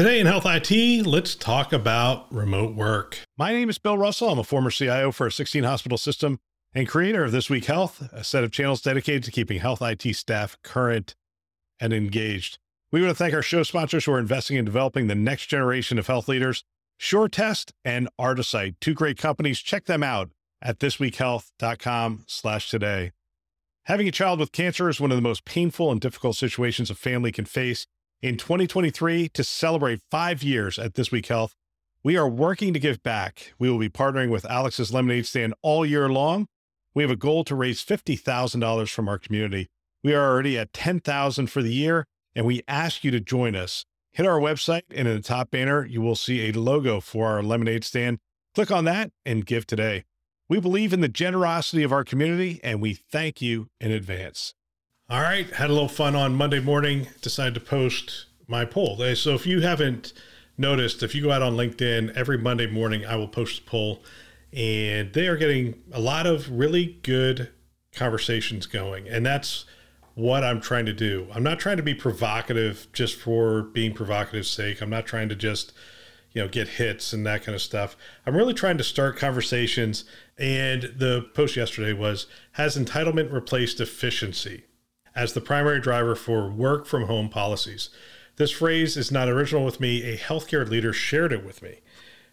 Today in Health IT, let's talk about remote work. My name is Bill Russell. I'm a former CIO for a 16 hospital system and creator of This Week Health, a set of channels dedicated to keeping health IT staff current and engaged. We want to thank our show sponsors who are investing in developing the next generation of health leaders, SureTest and Artisight, two great companies. Check them out at thisweekhealth.com slash today. Having a child with cancer is one of the most painful and difficult situations a family can face. In 2023, to celebrate five years at This Week Health, we are working to give back. We will be partnering with Alex's Lemonade Stand all year long. We have a goal to raise $50,000 from our community. We are already at 10,000 for the year, and we ask you to join us. Hit our website, and in the top banner, you will see a logo for our lemonade stand. Click on that and give today. We believe in the generosity of our community, and we thank you in advance. All right, had a little fun on Monday morning. Decided to post my poll. So if you haven't noticed, if you go out on LinkedIn every Monday morning, I will post a poll, and they are getting a lot of really good conversations going, and that's what I'm trying to do. I'm not trying to be provocative just for being provocative's sake. I'm not trying to just you know get hits and that kind of stuff. I'm really trying to start conversations. And the post yesterday was has entitlement replaced efficiency? As the primary driver for work from home policies. This phrase is not original with me. A healthcare leader shared it with me.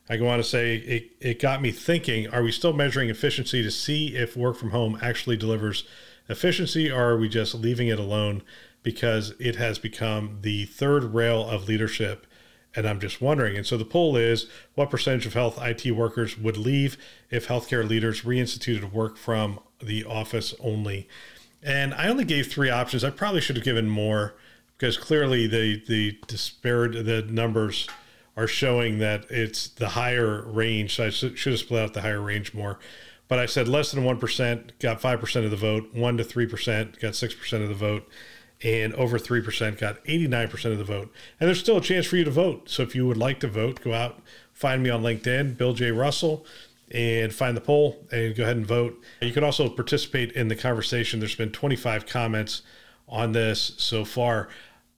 I go on to say it, it got me thinking are we still measuring efficiency to see if work from home actually delivers efficiency, or are we just leaving it alone because it has become the third rail of leadership? And I'm just wondering. And so the poll is what percentage of health IT workers would leave if healthcare leaders reinstituted work from the office only? And I only gave three options. I probably should have given more because clearly the the disparity the numbers are showing that it's the higher range. So I should have split out the higher range more. But I said less than 1% got 5% of the vote, 1 to 3% got 6% of the vote, and over 3% got 89% of the vote. And there's still a chance for you to vote. So if you would like to vote, go out, find me on LinkedIn, Bill J. Russell and find the poll and go ahead and vote. You can also participate in the conversation. There's been 25 comments on this so far.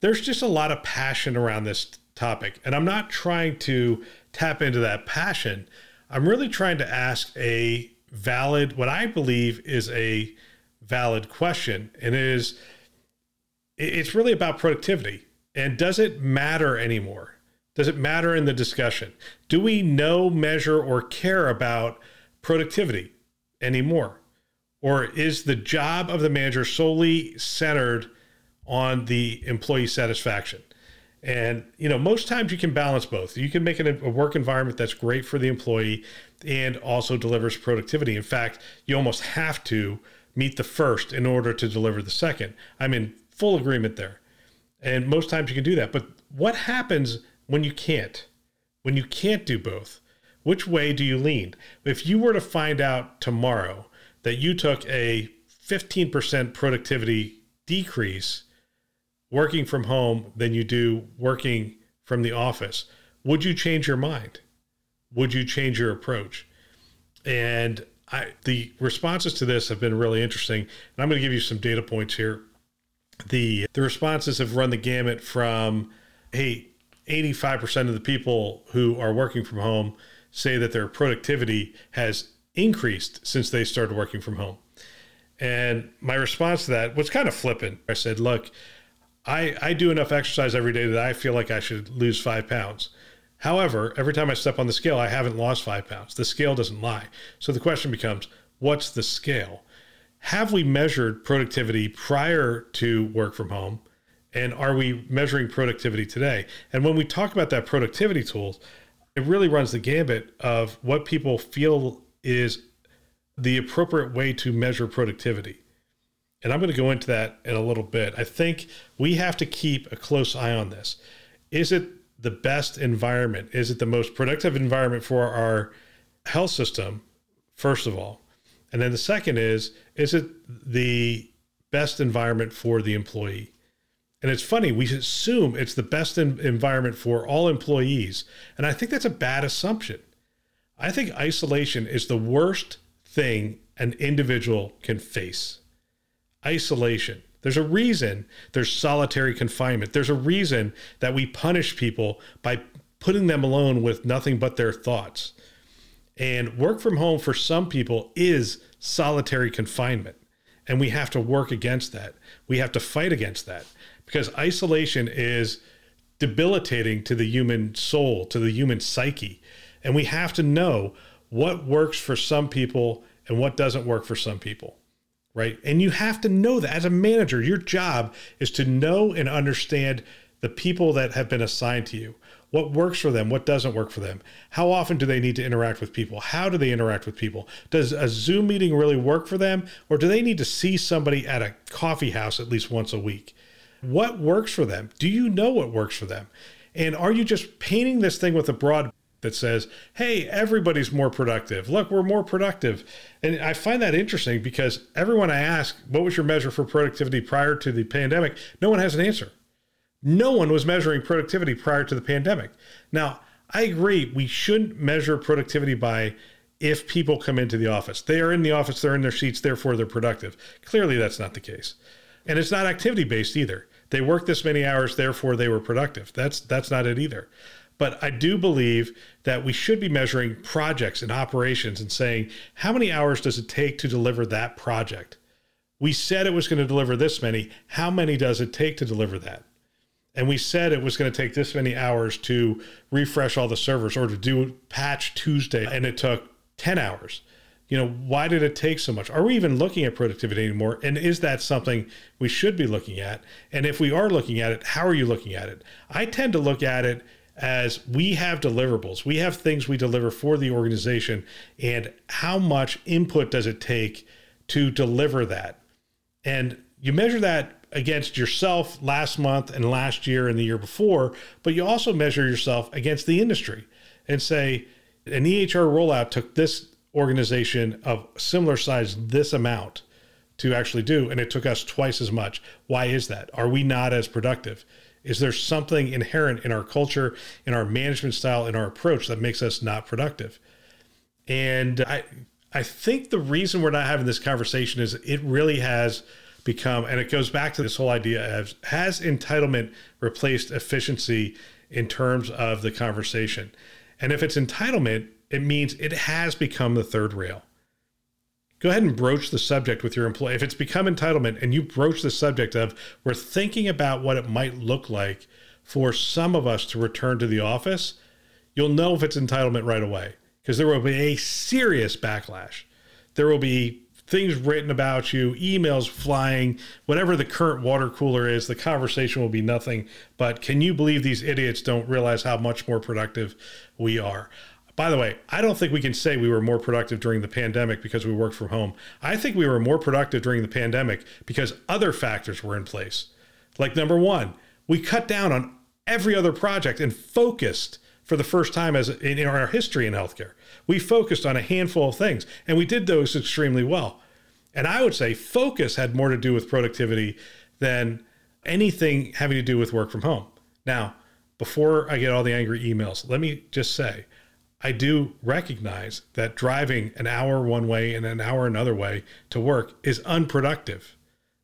There's just a lot of passion around this topic, and I'm not trying to tap into that passion. I'm really trying to ask a valid, what I believe is a valid question, and it is it's really about productivity. And does it matter anymore? Does it matter in the discussion? Do we know, measure, or care about productivity anymore? Or is the job of the manager solely centered on the employee satisfaction? And you know, most times you can balance both. You can make a work environment that's great for the employee and also delivers productivity. In fact, you almost have to meet the first in order to deliver the second. I'm in full agreement there. And most times you can do that. But what happens when you can't, when you can't do both, which way do you lean? If you were to find out tomorrow that you took a 15% productivity decrease working from home than you do working from the office, would you change your mind? Would you change your approach? And I, the responses to this have been really interesting. And I'm going to give you some data points here. The the responses have run the gamut from, hey, 85% of the people who are working from home say that their productivity has increased since they started working from home. And my response to that was kind of flippant. I said, look, I, I do enough exercise every day that I feel like I should lose five pounds. However, every time I step on the scale, I haven't lost five pounds. The scale doesn't lie. So the question becomes, what's the scale? Have we measured productivity prior to work from home? And are we measuring productivity today? And when we talk about that productivity tools, it really runs the gambit of what people feel is the appropriate way to measure productivity. And I'm going to go into that in a little bit. I think we have to keep a close eye on this. Is it the best environment? Is it the most productive environment for our health system, first of all? And then the second is, is it the best environment for the employee? And it's funny, we assume it's the best environment for all employees. And I think that's a bad assumption. I think isolation is the worst thing an individual can face. Isolation. There's a reason there's solitary confinement. There's a reason that we punish people by putting them alone with nothing but their thoughts. And work from home for some people is solitary confinement. And we have to work against that. We have to fight against that because isolation is debilitating to the human soul, to the human psyche. And we have to know what works for some people and what doesn't work for some people right? And you have to know that as a manager, your job is to know and understand the people that have been assigned to you. What works for them? What doesn't work for them? How often do they need to interact with people? How do they interact with people? Does a Zoom meeting really work for them? Or do they need to see somebody at a coffee house at least once a week? What works for them? Do you know what works for them? And are you just painting this thing with a broad that says, hey, everybody's more productive. Look, we're more productive. And I find that interesting because everyone I ask, what was your measure for productivity prior to the pandemic? No one has an answer. No one was measuring productivity prior to the pandemic. Now, I agree, we shouldn't measure productivity by if people come into the office. They are in the office, they're in their seats, therefore they're productive. Clearly, that's not the case. And it's not activity based either. They worked this many hours, therefore they were productive. That's that's not it either. But I do believe that we should be measuring projects and operations and saying, how many hours does it take to deliver that project? We said it was going to deliver this many. How many does it take to deliver that? And we said it was going to take this many hours to refresh all the servers or to do patch Tuesday, and it took 10 hours. You know, why did it take so much? Are we even looking at productivity anymore? And is that something we should be looking at? And if we are looking at it, how are you looking at it? I tend to look at it as we have deliverables, we have things we deliver for the organization, and how much input does it take to deliver that? And you measure that against yourself last month and last year and the year before, but you also measure yourself against the industry and say, an EHR rollout took this organization of similar size this amount to actually do, and it took us twice as much. Why is that? Are we not as productive? Is there something inherent in our culture, in our management style, in our approach that makes us not productive? And I I think the reason we're not having this conversation is it really has become, and it goes back to this whole idea of has entitlement replaced efficiency in terms of the conversation? And if it's entitlement, it means it has become the third rail go ahead and broach the subject with your employee. If it's become entitlement and you broach the subject of we're thinking about what it might look like for some of us to return to the office, you'll know if it's entitlement right away because there will be a serious backlash. There will be things written about you, emails flying, whatever the current water cooler is, the conversation will be nothing but can you believe these idiots don't realize how much more productive we are? By the way, I don't think we can say we were more productive during the pandemic because we worked from home. I think we were more productive during the pandemic because other factors were in place. Like number one, we cut down on every other project and focused for the first time as in our history in healthcare. We focused on a handful of things and we did those extremely well. And I would say focus had more to do with productivity than anything having to do with work from home. Now, before I get all the angry emails, let me just say I do recognize that driving an hour one way and an hour another way to work is unproductive.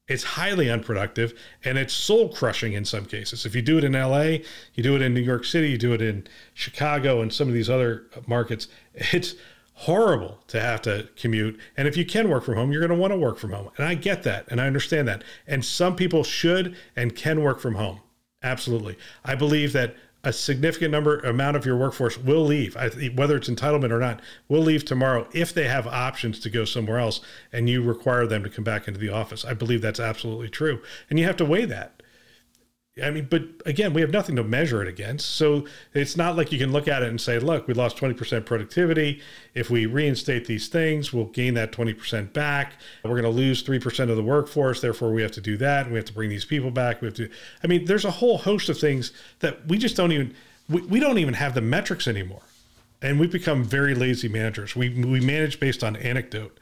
It's highly unproductive and it's soul crushing in some cases. If you do it in LA, you do it in New York City, you do it in Chicago and some of these other uh, markets, it's horrible to have to commute. And if you can work from home, you're going to want to work from home. And I get that and I understand that. And some people should and can work from home. Absolutely. I believe that a significant number amount of your workforce will leave, whether it's entitlement or not, will leave tomorrow if they have options to go somewhere else and you require them to come back into the office. I believe that's absolutely true. And you have to weigh that. I mean, but again, we have nothing to measure it against. So it's not like you can look at it and say, look, we lost 20% productivity. If we reinstate these things, we'll gain that 20% back. We're going to lose 3% of the workforce. Therefore, we have to do that. And we have to bring these people back. We have to, I mean, there's a whole host of things that we just don't even, we, we don't even have the metrics anymore. And we've become very lazy managers. We, we manage based on anecdote.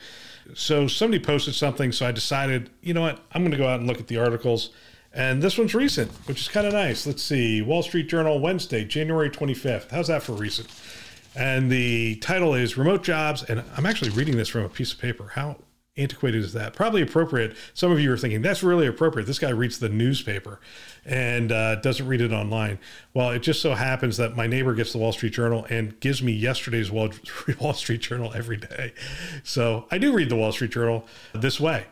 So somebody posted something. So I decided, you know what? I'm going to go out and look at the articles. And this one's recent, which is kind of nice. Let's see Wall Street Journal, Wednesday, January 25th. How's that for recent? And the title is Remote Jobs. And I'm actually reading this from a piece of paper. How antiquated is that? Probably appropriate. Some of you are thinking that's really appropriate. This guy reads the newspaper and uh, doesn't read it online. Well, it just so happens that my neighbor gets the Wall Street Journal and gives me yesterday's Wall, Wall Street Journal every day. So I do read the Wall Street Journal this way.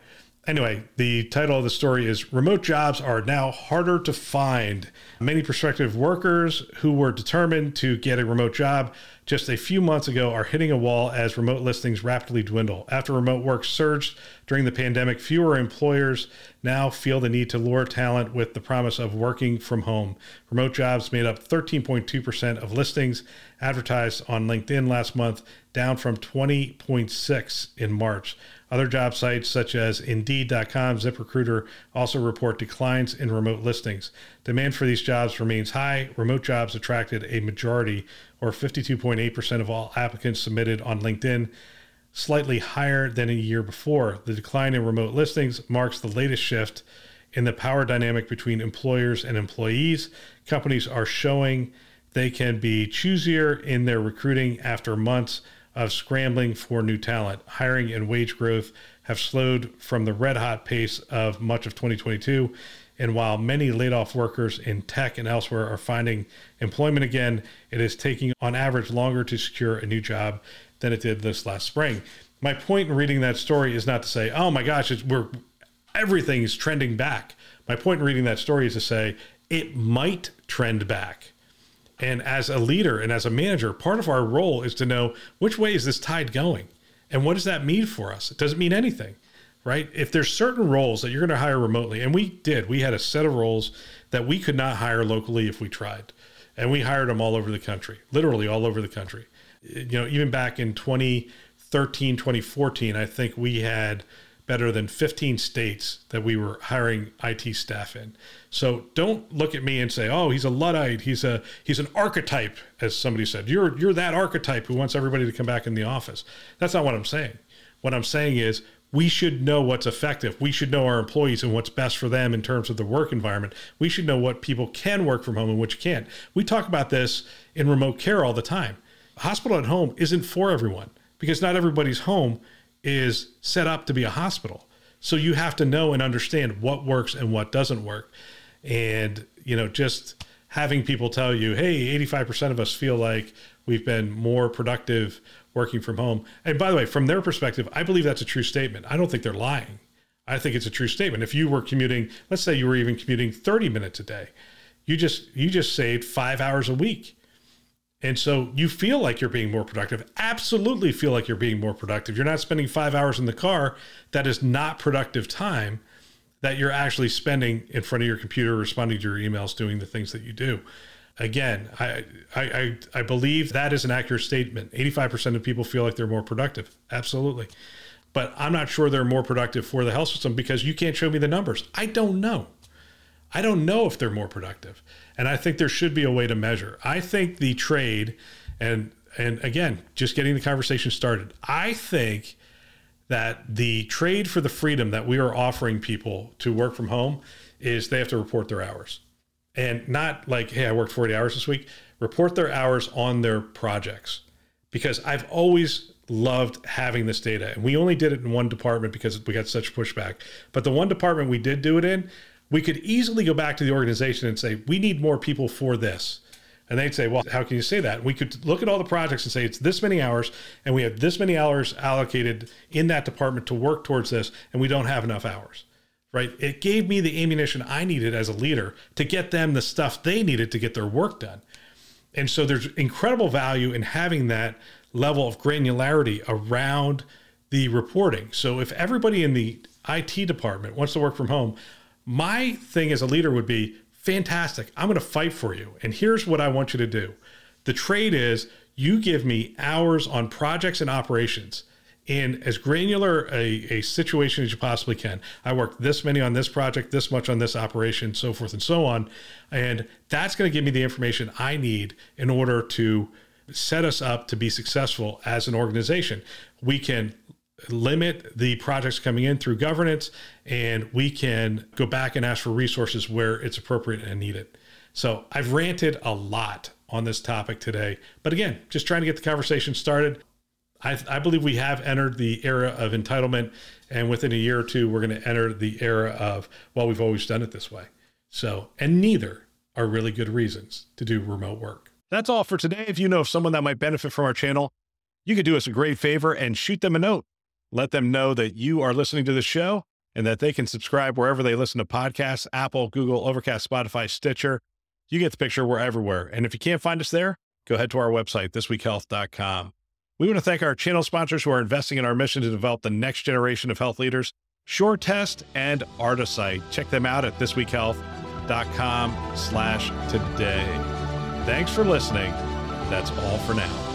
Anyway, the title of the story is Remote Jobs Are Now Harder to Find. Many prospective workers who were determined to get a remote job just a few months ago are hitting a wall as remote listings rapidly dwindle. After remote work surged during the pandemic, fewer employers now feel the need to lure talent with the promise of working from home. Remote jobs made up 13.2% of listings advertised on LinkedIn last month, down from 20.6 in March. Other job sites such as Indeed.com, ZipRecruiter also report declines in remote listings. Demand for these jobs remains high. Remote jobs attracted a majority, or 52.8% of all applicants submitted on LinkedIn, slightly higher than a year before. The decline in remote listings marks the latest shift in the power dynamic between employers and employees. Companies are showing they can be choosier in their recruiting after months of scrambling for new talent. Hiring and wage growth have slowed from the red hot pace of much of 2022. And while many laid off workers in tech and elsewhere are finding employment again, it is taking on average longer to secure a new job than it did this last spring. My point in reading that story is not to say, oh my gosh, it's, we're everything is trending back. My point in reading that story is to say it might trend back. And as a leader and as a manager, part of our role is to know which way is this tide going? And what does that mean for us? It doesn't mean anything, right? If there's certain roles that you're going to hire remotely, and we did, we had a set of roles that we could not hire locally if we tried. And we hired them all over the country, literally all over the country. You know, even back in 2013, 2014, I think we had better than 15 states that we were hiring IT staff in. So don't look at me and say, "Oh, he's a luddite. He's a he's an archetype," as somebody said. You're you're that archetype who wants everybody to come back in the office. That's not what I'm saying. What I'm saying is we should know what's effective. We should know our employees and what's best for them in terms of the work environment. We should know what people can work from home and which can't. We talk about this in remote care all the time. Hospital at home isn't for everyone because not everybody's home is set up to be a hospital. So you have to know and understand what works and what doesn't work. And, you know, just having people tell you, hey, 85% of us feel like we've been more productive working from home. And by the way, from their perspective, I believe that's a true statement. I don't think they're lying. I think it's a true statement. If you were commuting, let's say you were even commuting 30 minutes a day, you just you just saved 5 hours a week and so you feel like you're being more productive. Absolutely feel like you're being more productive. You're not spending five hours in the car. That is not productive time that you're actually spending in front of your computer, responding to your emails, doing the things that you do. Again, I, I, I believe that is an accurate statement. 85% of people feel like they're more productive. Absolutely. But I'm not sure they're more productive for the health system because you can't show me the numbers. I don't know. I don't know if they're more productive. And I think there should be a way to measure. I think the trade and and again, just getting the conversation started. I think that the trade for the freedom that we are offering people to work from home is they have to report their hours. And not like, hey, I worked 40 hours this week. Report their hours on their projects. Because I've always loved having this data. And we only did it in one department because we got such pushback. But the one department we did do it in, we could easily go back to the organization and say, we need more people for this. And they'd say, well, how can you say that? We could look at all the projects and say it's this many hours, and we have this many hours allocated in that department to work towards this, and we don't have enough hours, right? It gave me the ammunition I needed as a leader to get them the stuff they needed to get their work done. And so there's incredible value in having that level of granularity around the reporting. So if everybody in the IT department wants to work from home, my thing as a leader would be fantastic. I'm going to fight for you. And here's what I want you to do the trade is you give me hours on projects and operations. in as granular a, a situation as you possibly can. I worked this many on this project, this much on this operation, so forth and so on. And that's going to give me the information I need in order to set us up to be successful as an organization. We can limit the projects coming in through governance and we can go back and ask for resources where it's appropriate and needed. So I've ranted a lot on this topic today, but again, just trying to get the conversation started. I, I believe we have entered the era of entitlement, and within a year or two, we're going to enter the era of, well, we've always done it this way. So, and neither are really good reasons to do remote work. That's all for today. If you know of someone that might benefit from our channel, you could do us a great favor and shoot them a note. Let them know that you are listening to the show and that they can subscribe wherever they listen to podcasts Apple, Google, Overcast, Spotify, Stitcher. You get the picture. We're everywhere. And if you can't find us there, go ahead to our website, thisweekhealth.com. We want to thank our channel sponsors who are investing in our mission to develop the next generation of health leaders, SureTest and Artisight. Check them out at thisweekhealth.com slash today. Thanks for listening. That's all for now.